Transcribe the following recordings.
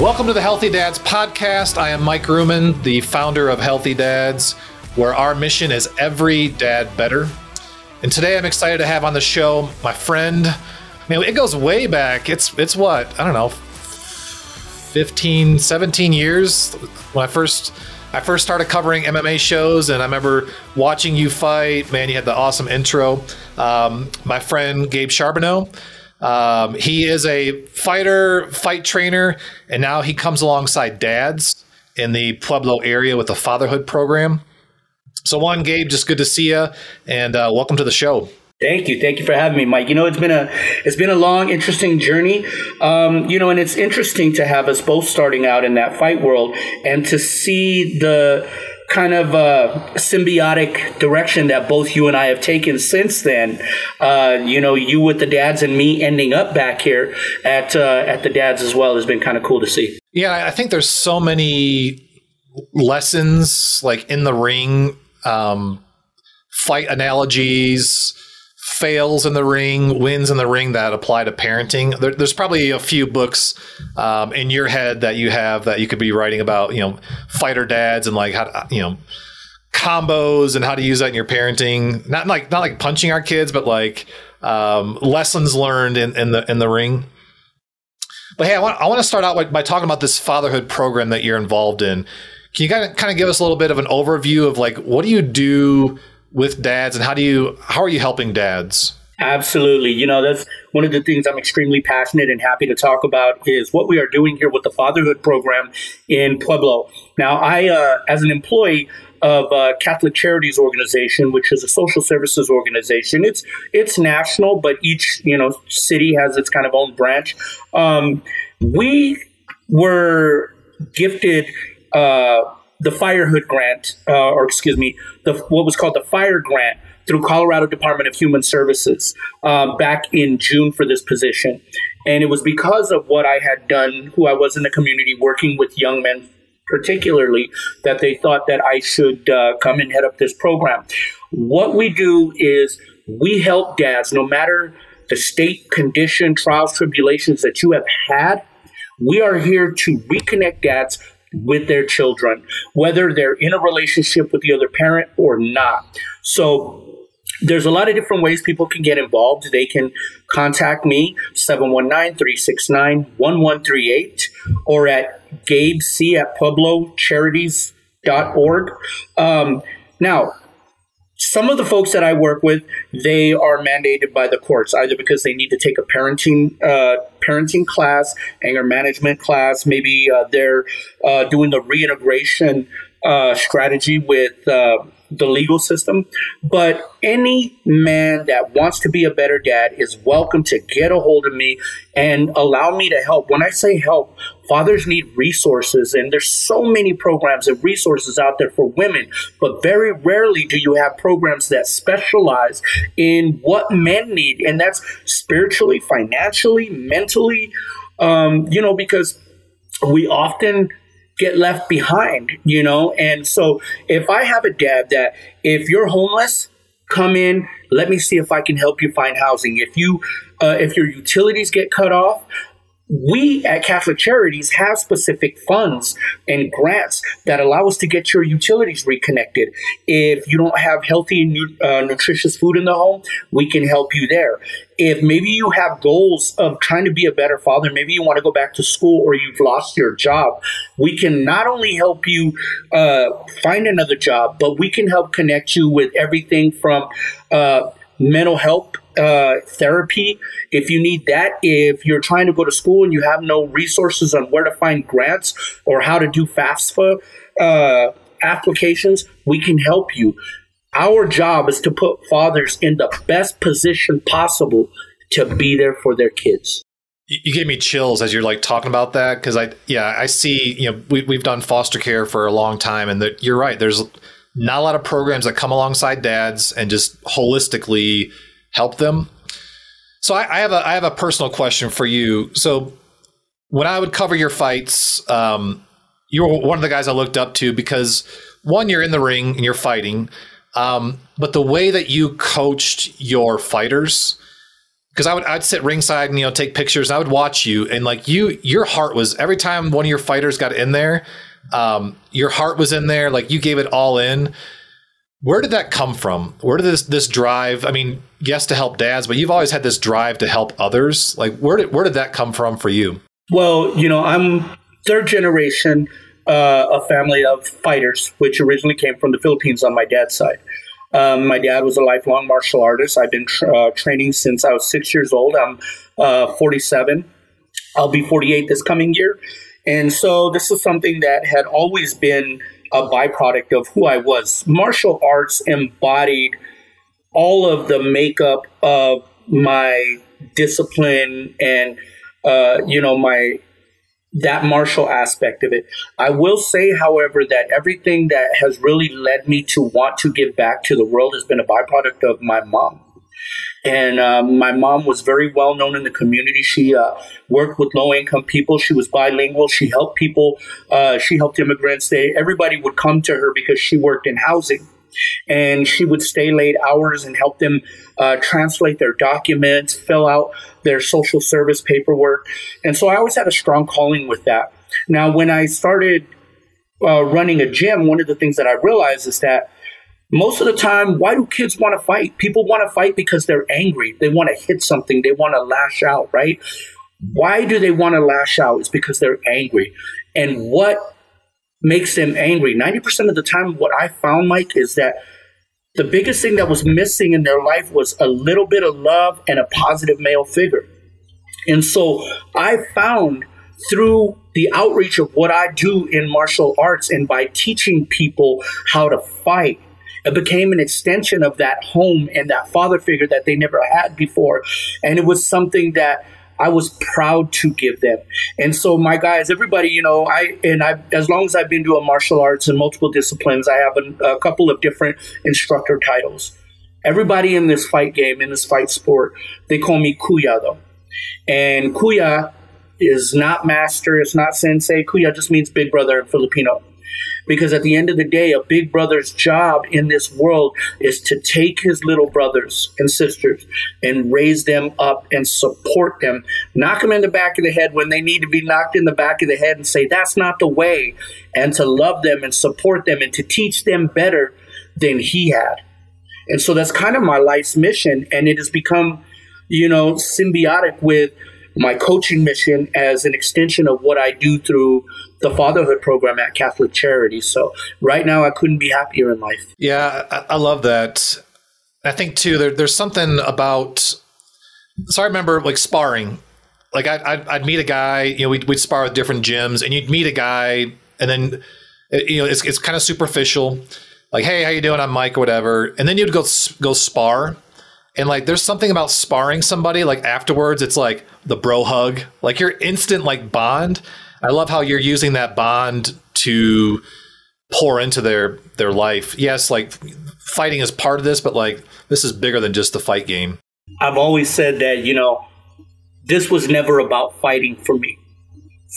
Welcome to the Healthy Dads podcast. I am Mike Ruman, the founder of Healthy Dads, where our mission is every dad better. And today I'm excited to have on the show my friend. Man, it goes way back. It's it's what? I don't know. 15, 17 years when I first I first started covering MMA shows, and I remember watching you fight. Man, you had the awesome intro. Um, my friend Gabe Charbonneau, um, he is a fighter, fight trainer, and now he comes alongside dads in the Pueblo area with the fatherhood program. So, Juan Gabe, just good to see you, and uh, welcome to the show. Thank you, thank you for having me, Mike. You know, it's been a it's been a long, interesting journey. Um, you know, and it's interesting to have us both starting out in that fight world and to see the kind of uh, symbiotic direction that both you and I have taken since then. Uh, you know, you with the dads and me ending up back here at uh, at the dads as well has been kind of cool to see. Yeah, I think there's so many lessons like in the ring, um, fight analogies fails in the ring, wins in the ring that apply to parenting. There, there's probably a few books um, in your head that you have that you could be writing about, you know, fighter dads and like how to, you know, combos and how to use that in your parenting. Not like not like punching our kids, but like um, lessons learned in, in the in the ring. But hey, I want I want to start out by, by talking about this fatherhood program that you're involved in. Can you kind of kind of give us a little bit of an overview of like what do you do with dads and how do you how are you helping dads? Absolutely. You know, that's one of the things I'm extremely passionate and happy to talk about is what we are doing here with the fatherhood program in Pueblo. Now, I, uh, as an employee of uh, Catholic Charities Organization, which is a social services organization, it's it's national, but each you know city has its kind of own branch. Um, we were gifted. Uh, the Firehood Grant, uh, or excuse me, the what was called the Fire Grant through Colorado Department of Human Services uh, back in June for this position. And it was because of what I had done, who I was in the community working with young men particularly, that they thought that I should uh, come and head up this program. What we do is we help dads, no matter the state condition, trials, tribulations that you have had, we are here to reconnect dads with their children, whether they're in a relationship with the other parent or not. So there's a lot of different ways people can get involved. They can contact me, 719-369-1138, or at Gabe C at PuebloCharities.org. Um, now, some of the folks that I work with, they are mandated by the courts, either because they need to take a parenting uh, parenting class, anger management class, maybe uh, they're uh, doing the reintegration uh, strategy with uh, the legal system. But any man that wants to be a better dad is welcome to get a hold of me and allow me to help. When I say help, fathers need resources, and there's so many programs and resources out there for women, but very rarely do you have programs that specialize in what men need, and that's spiritually, financially, mentally. Um, you know, because we often get left behind, you know? And so if I have a dad that if you're homeless, come in, let me see if I can help you find housing. If you uh, if your utilities get cut off, we at Catholic Charities have specific funds and grants that allow us to get your utilities reconnected. If you don't have healthy and uh, nutritious food in the home, we can help you there. If maybe you have goals of trying to be a better father, maybe you want to go back to school or you've lost your job, we can not only help you uh, find another job, but we can help connect you with everything from uh, mental health uh, therapy, if you need that, if you're trying to go to school and you have no resources on where to find grants or how to do FAFSA uh, applications, we can help you. Our job is to put fathers in the best position possible to be there for their kids. You gave me chills as you're like talking about that because I, yeah, I see. You know, we, we've done foster care for a long time, and that you're right. There's not a lot of programs that come alongside dads and just holistically help them. So I, I, have a I have a personal question for you. So when I would cover your fights, um, you were one of the guys I looked up to because one, you're in the ring and you're fighting, um, but the way that you coached your fighters, because I would I'd sit ringside and you know take pictures. And I would watch you, and like you, your heart was every time one of your fighters got in there, um, your heart was in there. Like you gave it all in. Where did that come from? Where did this this drive? I mean, yes, to help dads, but you've always had this drive to help others. Like where did where did that come from for you? Well, you know, I'm third generation, uh, a family of fighters, which originally came from the Philippines on my dad's side. Um, my dad was a lifelong martial artist. I've been tra- uh, training since I was six years old. I'm uh, 47. I'll be 48 this coming year. And so this is something that had always been a byproduct of who I was. Martial arts embodied all of the makeup of my discipline and, uh, you know, my that martial aspect of it. I will say, however, that everything that has really led me to want to give back to the world has been a byproduct of my mom. And um, my mom was very well known in the community. She uh, worked with low income people. She was bilingual. She helped people. Uh, she helped immigrants. They, everybody would come to her because she worked in housing and she would stay late hours and help them uh, translate their documents, fill out their social service paperwork. And so I always had a strong calling with that. Now, when I started uh, running a gym, one of the things that I realized is that most of the time, why do kids want to fight? People want to fight because they're angry. They want to hit something. They want to lash out, right? Why do they want to lash out? It's because they're angry. And what makes them angry. 90% of the time, what I found, Mike, is that the biggest thing that was missing in their life was a little bit of love and a positive male figure. And so I found through the outreach of what I do in martial arts and by teaching people how to fight, it became an extension of that home and that father figure that they never had before. And it was something that I was proud to give them. And so my guys, everybody, you know, I and I as long as I've been doing martial arts in multiple disciplines, I have a, a couple of different instructor titles. Everybody in this fight game, in this fight sport, they call me Kuya though. And Kuya is not master, it's not sensei. Kuya just means big brother in Filipino. Because at the end of the day, a big brother's job in this world is to take his little brothers and sisters and raise them up and support them, knock them in the back of the head when they need to be knocked in the back of the head and say, that's not the way, and to love them and support them and to teach them better than he had. And so that's kind of my life's mission. And it has become, you know, symbiotic with my coaching mission as an extension of what I do through the fatherhood program at Catholic Charities. So right now, I couldn't be happier in life. Yeah, I, I love that. I think too, there, there's something about. So I remember like sparring. Like I'd, I'd, I'd meet a guy, you know, we'd, we'd spar with different gyms, and you'd meet a guy, and then you know it's, it's kind of superficial. Like, hey, how you doing? I'm Mike, or whatever. And then you'd go go spar, and like, there's something about sparring somebody. Like afterwards, it's like the bro hug, like your instant like bond. I love how you're using that bond to pour into their their life. Yes, like fighting is part of this, but like this is bigger than just the fight game. I've always said that, you know, this was never about fighting for me.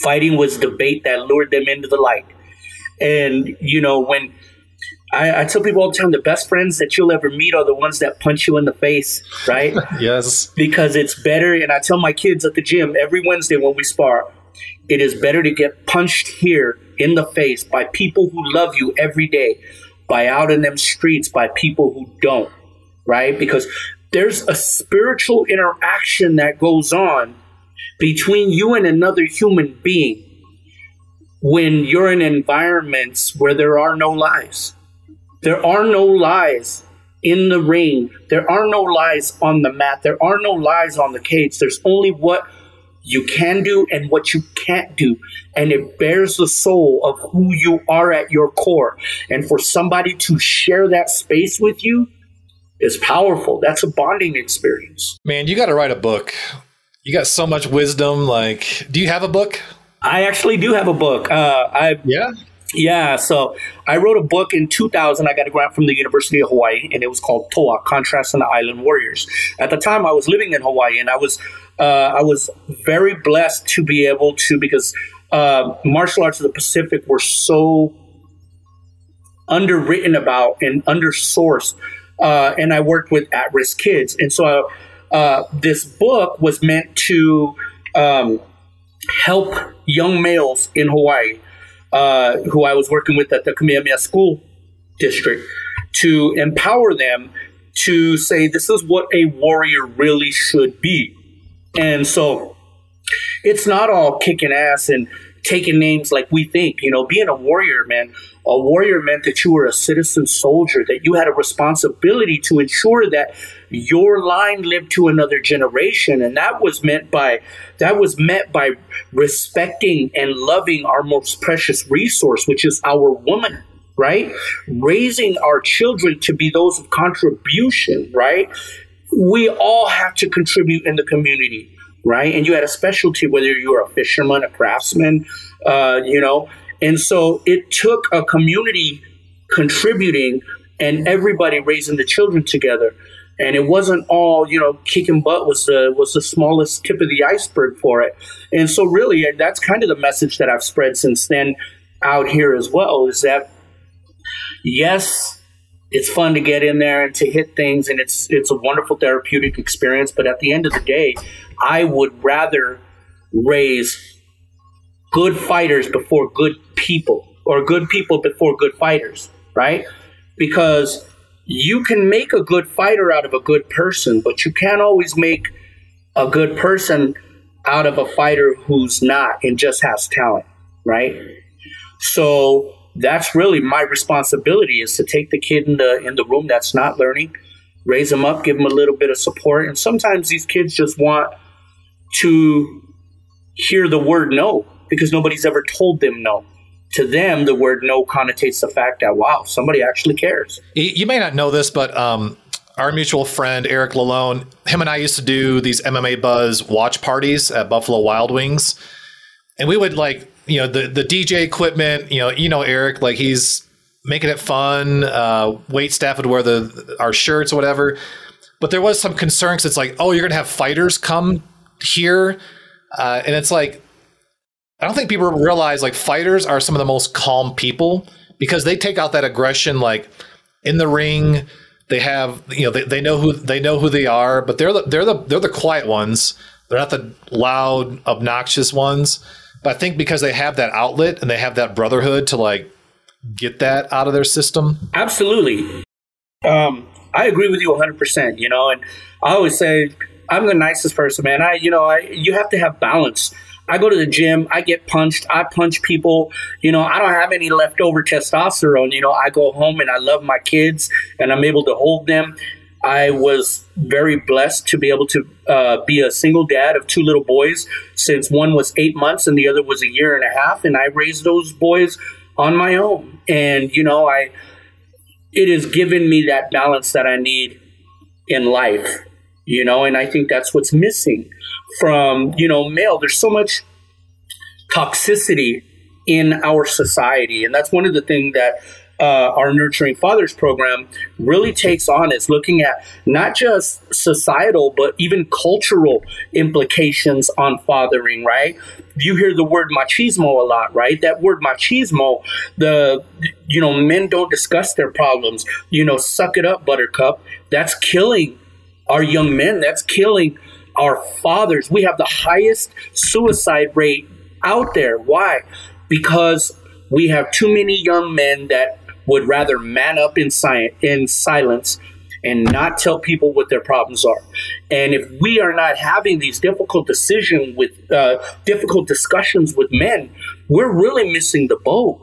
Fighting was the bait that lured them into the light. And, you know, when I, I, tell people all the time the best friends that you'll ever meet are the ones that punch you in the face, right? yes. Because it's better. And I tell my kids at the gym every Wednesday when we spar, it is better to get punched here in the face by people who love you every day, by out in them streets, by people who don't, right? Because there's a spiritual interaction that goes on between you and another human being when you're in environments where there are no lies. There are no lies in the ring. There are no lies on the mat. There are no lies on the cage. There's only what you can do and what you can't do. And it bears the soul of who you are at your core. And for somebody to share that space with you is powerful. That's a bonding experience. Man, you got to write a book. You got so much wisdom. Like, do you have a book? I actually do have a book. Uh, I yeah. Yeah, so I wrote a book in 2000. I got a grant from the University of Hawaii, and it was called Toa: Contrast in the Island Warriors. At the time, I was living in Hawaii, and I was uh, I was very blessed to be able to because uh, martial arts of the Pacific were so underwritten about and undersourced, uh, and I worked with at-risk kids, and so. uh, this book was meant to um, help young males in Hawaii, uh, who I was working with at the Kamehameha School District, to empower them to say this is what a warrior really should be. And so it's not all kicking ass and taking names like we think. You know, being a warrior, man, a warrior meant that you were a citizen soldier, that you had a responsibility to ensure that your line lived to another generation. And that was meant by that was meant by respecting and loving our most precious resource, which is our woman. Right? Raising our children to be those of contribution, right? We all have to contribute in the community right? And you had a specialty, whether you were a fisherman, a craftsman, uh, you know. And so it took a community contributing and everybody raising the children together. And it wasn't all, you know, kicking butt was the was the smallest tip of the iceberg for it. And so really uh, that's kind of the message that I've spread since then out here as well is that yes, it's fun to get in there and to hit things and it's it's a wonderful therapeutic experience, but at the end of the day, I would rather raise good fighters before good people or good people before good fighters, right? Because you can make a good fighter out of a good person, but you can't always make a good person out of a fighter who's not and just has talent, right? So that's really my responsibility is to take the kid in the in the room that's not learning, raise them up, give them a little bit of support, and sometimes these kids just want to hear the word no because nobody's ever told them no. To them, the word no connotates the fact that, wow, somebody actually cares. You may not know this, but um, our mutual friend, Eric Lalone, him and I used to do these MMA Buzz watch parties at Buffalo Wild Wings. And we would like, you know, the, the DJ equipment, you know, you know, Eric, like he's making it fun. Uh, wait staff would wear the our shirts or whatever. But there was some concern because it's like, oh, you're going to have fighters come here, uh, and it's like I don't think people realize like fighters are some of the most calm people because they take out that aggression like in the ring. They have you know they, they know who they know who they are, but they're the they're the they're the quiet ones. They're not the loud, obnoxious ones. But I think because they have that outlet and they have that brotherhood to like get that out of their system. Absolutely. Um, I agree with you 100%, you know, and I always say I'm the nicest person, man. I, you know, I you have to have balance. I go to the gym, I get punched, I punch people. You know, I don't have any leftover testosterone. You know, I go home and I love my kids and I'm able to hold them. I was very blessed to be able to uh, be a single dad of two little boys since one was eight months and the other was a year and a half. And I raised those boys on my own. And, you know, I, it has given me that balance that I need in life you know, and I think that's what's missing from, you know, male. There's so much toxicity in our society. And that's one of the things that uh, our Nurturing Fathers program really takes on is looking at not just societal, but even cultural implications on fathering, right? You hear the word machismo a lot, right? That word machismo, the, you know, men don't discuss their problems, you know, suck it up, buttercup. That's killing our young men. That's killing our fathers. We have the highest suicide rate out there. Why? Because we have too many young men that would rather man up in, science, in silence and not tell people what their problems are. And if we are not having these difficult decision with uh, difficult discussions with men, we're really missing the boat.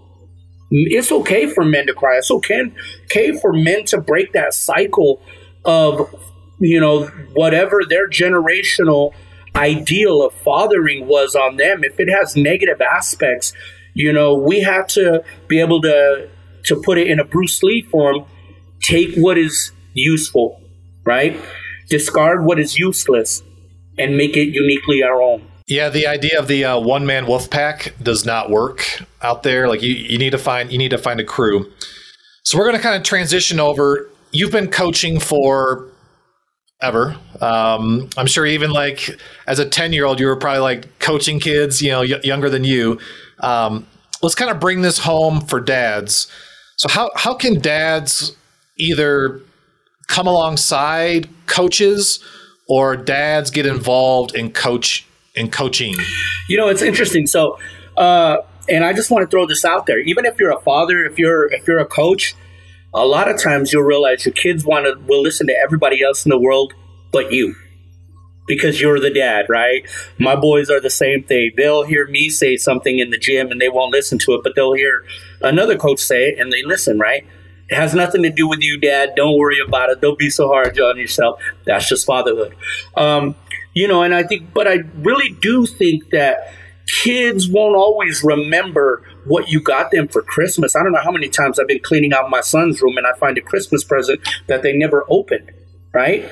It's okay for men to cry. It's okay, okay for men to break that cycle of you know, whatever their generational ideal of fathering was on them, if it has negative aspects, you know, we have to be able to to put it in a Bruce Lee form, take what is useful, right? Discard what is useless and make it uniquely our own. Yeah, the idea of the uh, one man wolf pack does not work out there. Like you, you need to find you need to find a crew. So we're going to kind of transition over. You've been coaching for ever. Um, I'm sure even like as a 10 year old, you were probably like coaching kids, you know, y- younger than you. Um, let's kind of bring this home for dads. So how, how can dads either come alongside coaches or dads get involved in coach in coaching? You know, it's interesting. So, uh, and I just want to throw this out there. Even if you're a father, if you're if you're a coach, a lot of times you'll realize your kids want to will listen to everybody else in the world but you because you're the dad, right? My boys are the same thing. They'll hear me say something in the gym and they won't listen to it, but they'll hear another coach say it and they listen, right? It has nothing to do with you, dad. Don't worry about it. Don't be so hard on yourself. That's just fatherhood. Um, you know, and I think, but I really do think that kids won't always remember what you got them for Christmas. I don't know how many times I've been cleaning out my son's room and I find a Christmas present that they never opened, right?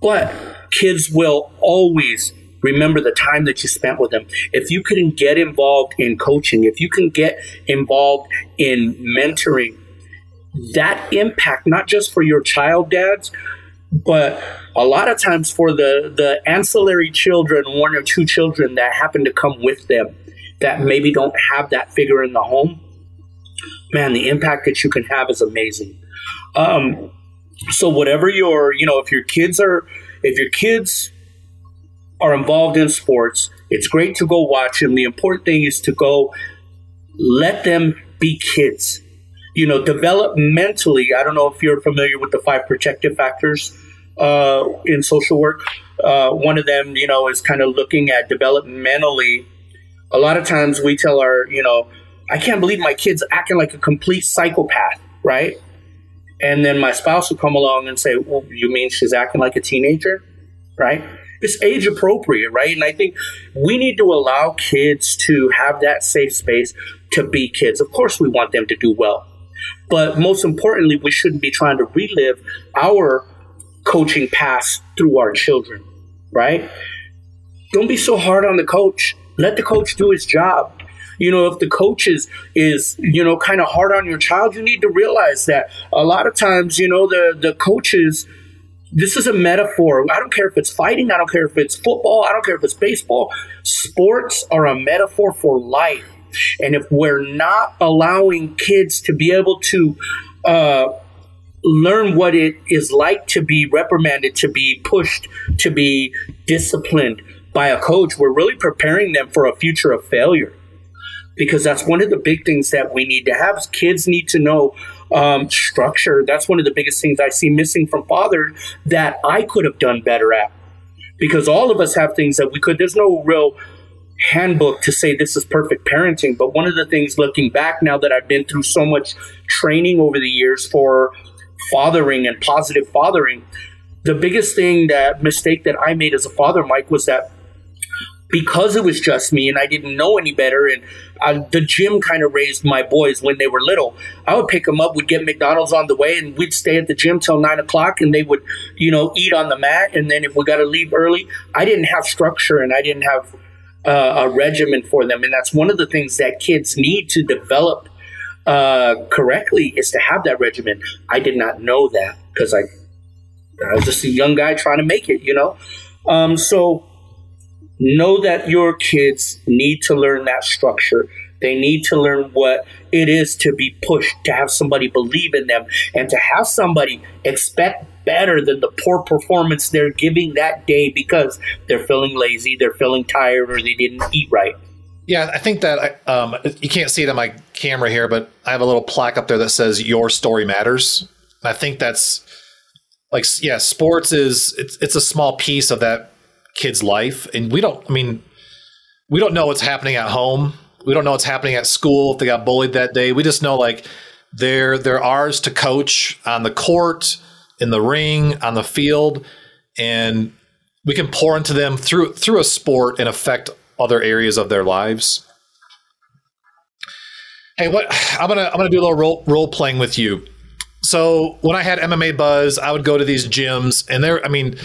But kids will always remember the time that you spent with them. If you can get involved in coaching, if you can get involved in mentoring, that impact, not just for your child dads, but a lot of times for the, the ancillary children, one or two children that happen to come with them that maybe don't have that figure in the home, man, the impact that you can have is amazing. Um, so whatever your, you know, if your kids are, if your kids are involved in sports, it's great to go watch them. The important thing is to go let them be kids. You know, developmentally, I don't know if you're familiar with the five protective factors uh, in social work. Uh, one of them, you know, is kind of looking at developmentally. A lot of times we tell our, you know, I can't believe my kid's acting like a complete psychopath, right? And then my spouse will come along and say, Well, you mean she's acting like a teenager? Right? It's age appropriate, right? And I think we need to allow kids to have that safe space to be kids. Of course, we want them to do well. But most importantly, we shouldn't be trying to relive our coaching past through our children, right? Don't be so hard on the coach. Let the coach do his job. You know, if the coach is is you know kind of hard on your child, you need to realize that a lot of times, you know, the the coaches. This is a metaphor. I don't care if it's fighting. I don't care if it's football. I don't care if it's baseball. Sports are a metaphor for life. And if we're not allowing kids to be able to uh, learn what it is like to be reprimanded, to be pushed, to be disciplined by a coach, we're really preparing them for a future of failure because that's one of the big things that we need to have. Kids need to know um, structure. That's one of the biggest things I see missing from father that I could have done better at. Because all of us have things that we could. There's no real handbook to say this is perfect parenting. But one of the things looking back now that I've been through so much training over the years for fathering and positive fathering, the biggest thing that mistake that I made as a father, Mike, was that because it was just me and I didn't know any better, and uh, the gym kind of raised my boys when they were little. I would pick them up, we'd get McDonald's on the way, and we'd stay at the gym till nine o'clock, and they would, you know, eat on the mat. And then if we got to leave early, I didn't have structure and I didn't have uh, a regimen for them, and that's one of the things that kids need to develop uh, correctly is to have that regimen. I did not know that because I, I was just a young guy trying to make it, you know. Um, so know that your kids need to learn that structure. They need to learn what it is to be pushed, to have somebody believe in them, and to have somebody expect better than the poor performance they're giving that day because they're feeling lazy, they're feeling tired, or they didn't eat right. Yeah, I think that um, you can't see it on my camera here, but I have a little plaque up there that says "Your story matters." I think that's like, yeah, sports is it's it's a small piece of that kid's life, and we don't. I mean, we don't know what's happening at home. We don't know what's happening at school if they got bullied that day. We just know like they're they're ours to coach on the court, in the ring, on the field, and we can pour into them through through a sport and affect other areas of their lives. Hey, what I'm gonna I'm gonna do a little role, role playing with you. So when I had MMA buzz, I would go to these gyms, and there, I mean,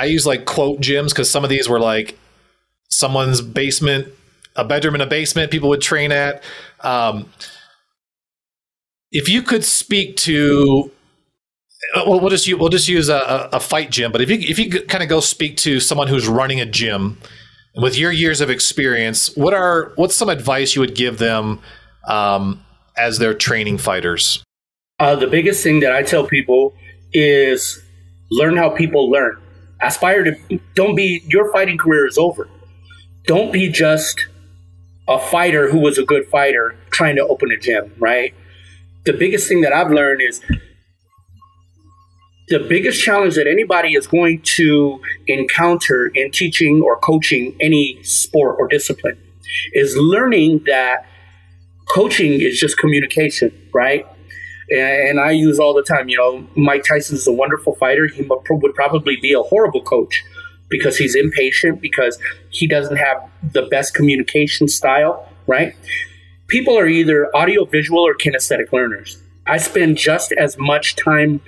I use like quote gyms because some of these were like someone's basement, a bedroom in a basement. People would train at. Um, if you could speak to well, we'll just we'll just use a, a fight gym. But if you if you kind of go speak to someone who's running a gym with your years of experience, what are what's some advice you would give them um, as they're training fighters? Uh, the biggest thing that I tell people is learn how people learn. Aspire to don't be your fighting career is over. Don't be just a fighter who was a good fighter trying to open a gym, right? The biggest thing that I've learned is the biggest challenge that anybody is going to encounter in teaching or coaching any sport or discipline is learning that coaching is just communication, right? And I use all the time, you know, Mike Tyson is a wonderful fighter. He would probably be a horrible coach because he's impatient, because he doesn't have the best communication style, right? People are either audio visual or kinesthetic learners. I spend just as much time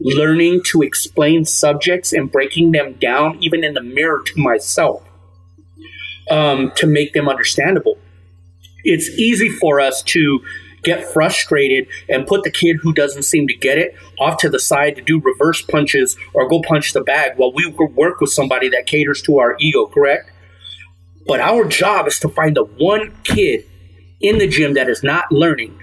learning to explain subjects and breaking them down, even in the mirror to myself, um, to make them understandable. It's easy for us to get frustrated and put the kid who doesn't seem to get it off to the side to do reverse punches or go punch the bag while we work with somebody that caters to our ego, correct? But our job is to find the one kid in the gym that is not learning.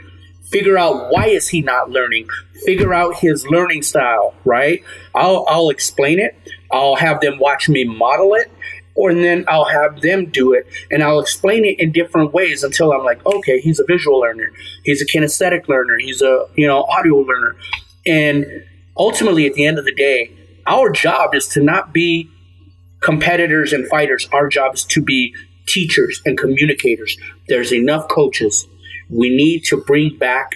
Figure out why is he not learning. Figure out his learning style right? I'll i'll explain it. I'll have them watch me model it or and then I'll have them do it and I'll explain it in different ways until I'm like, okay, he's a visual learner, he's a kinesthetic learner, he's a you know audio learner, and ultimately at the end of the day, our job is to not be competitors and fighters. Our job is to be teachers and communicators. There's enough coaches we need to bring back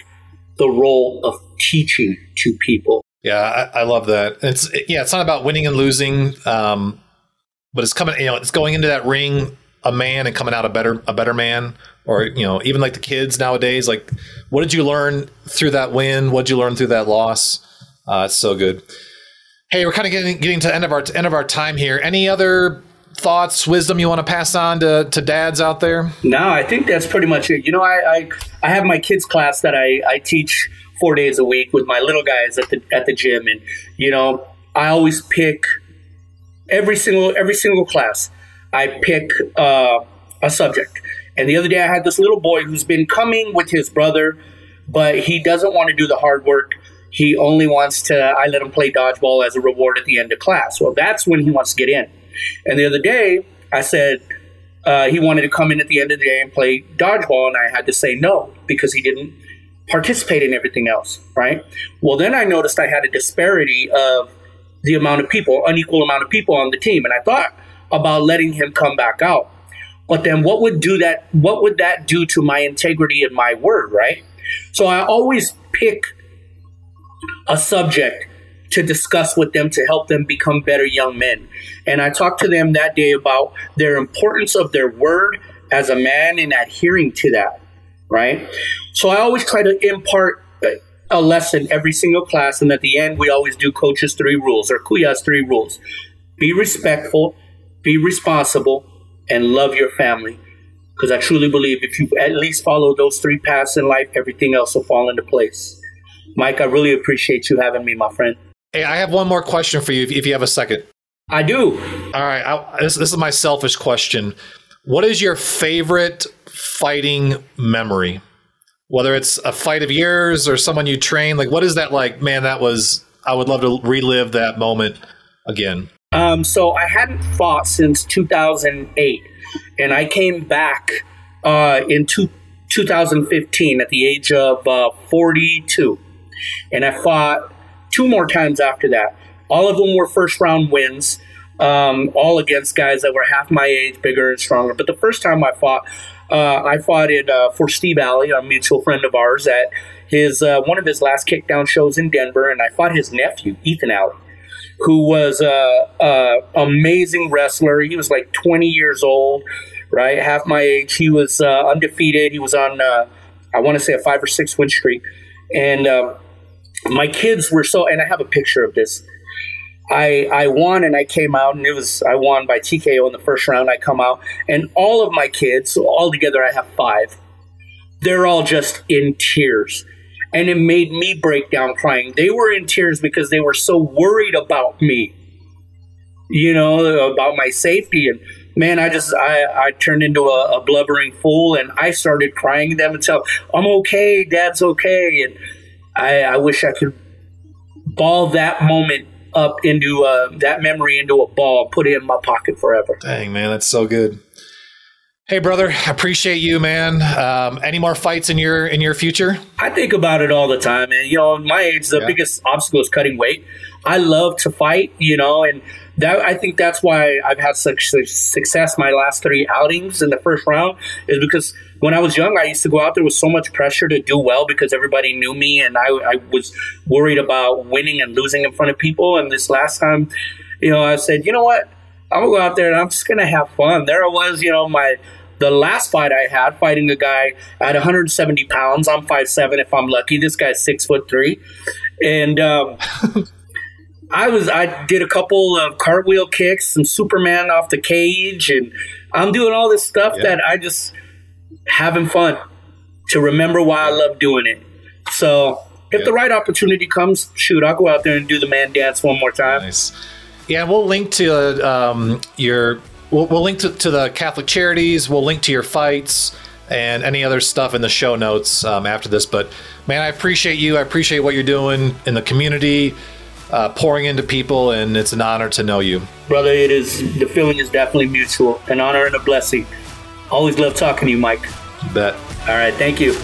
the role of teaching to people. Yeah, I, I love that. It's yeah, it's not about winning and losing, um, but it's coming. You know, it's going into that ring a man and coming out a better a better man. Or you know, even like the kids nowadays. Like, what did you learn through that win? What did you learn through that loss? Uh, it's so good. Hey, we're kind of getting getting to the end of our end of our time here. Any other thoughts, wisdom you want to pass on to, to dads out there? No, I think that's pretty much it. You know, I, I, I have my kids class that I, I teach four days a week with my little guys at the at the gym, and you know, I always pick every single every single class. I pick uh, a subject, and the other day I had this little boy who's been coming with his brother, but he doesn't want to do the hard work. He only wants to. I let him play dodgeball as a reward at the end of class. Well, that's when he wants to get in. And the other day, I said uh, he wanted to come in at the end of the day and play dodgeball, and I had to say no because he didn't participate in everything else, right? Well, then I noticed I had a disparity of the amount of people, unequal amount of people on the team, and I thought about letting him come back out. But then what would do that? What would that do to my integrity and my word, right? So I always pick a subject to discuss with them to help them become better young men. And I talked to them that day about their importance of their word as a man and adhering to that, right? So I always try to impart a lesson every single class, and at the end, we always do coaches' three rules or Kuya's three rules be respectful, be responsible, and love your family. Because I truly believe if you at least follow those three paths in life, everything else will fall into place. Mike, I really appreciate you having me, my friend. Hey, I have one more question for you if, if you have a second. I do. All right. I, this, this is my selfish question. What is your favorite fighting memory? Whether it's a fight of yours or someone you train, like what is that like? Man, that was, I would love to relive that moment again. Um, so I hadn't fought since 2008, and I came back uh, in two, 2015 at the age of uh, 42. And I fought two more times after that. All of them were first round wins, um, all against guys that were half my age, bigger and stronger. But the first time I fought, uh, I fought it uh, for Steve Alley, a mutual friend of ours, at his uh, one of his last kickdown shows in Denver, and I fought his nephew, Ethan Alley, who was a, a amazing wrestler. He was like 20 years old, right, half my age. He was uh, undefeated. He was on, uh, I want to say, a five or six win streak, and um, my kids were so, and I have a picture of this. I I won and I came out and it was I won by TKO in the first round. I come out and all of my kids, so all together I have five. They're all just in tears. And it made me break down crying. They were in tears because they were so worried about me. You know, about my safety and man, I just I, I turned into a, a blubbering fool and I started crying to them and tell I'm okay, dad's okay and I, I wish I could ball that moment up into uh, that memory into a ball, put it in my pocket forever. Dang, man, that's so good. Hey, brother, I appreciate you, man. Um, any more fights in your in your future? I think about it all the time, and you know, my age, the Yeah. biggest obstacle is cutting weight. I love to fight, you know, and that I think that's why I've had such success my last three outings in the first round is because when I was young, I used to go out there with so much pressure to do well because everybody knew me, and I, I was worried about winning and losing in front of people. And this last time, you know, I said, you know what, I'm gonna go out there and I'm just gonna have fun. There I was, you know, my the last fight I had fighting a guy at 170 pounds. I'm 5'7 if I'm lucky. This guy's six foot three, and um, I was I did a couple of cartwheel kicks, some Superman off the cage, and I'm doing all this stuff Yeah. that I just having fun to remember why I love doing it. So if Yeah. the right opportunity comes, shoot, I'll go out there and do the man dance one more time. Nice. Yeah, we'll link to um, your. We'll, we'll link to, to the Catholic charities. We'll link to your fights and any other stuff in the show notes um, after this. But man, I appreciate you. I appreciate what you're doing in the community, uh, pouring into people, and it's an honor to know you. Brother, it is the feeling is definitely mutual. An honor and a blessing. Always love talking to you, Mike. Bet. All right, thank you.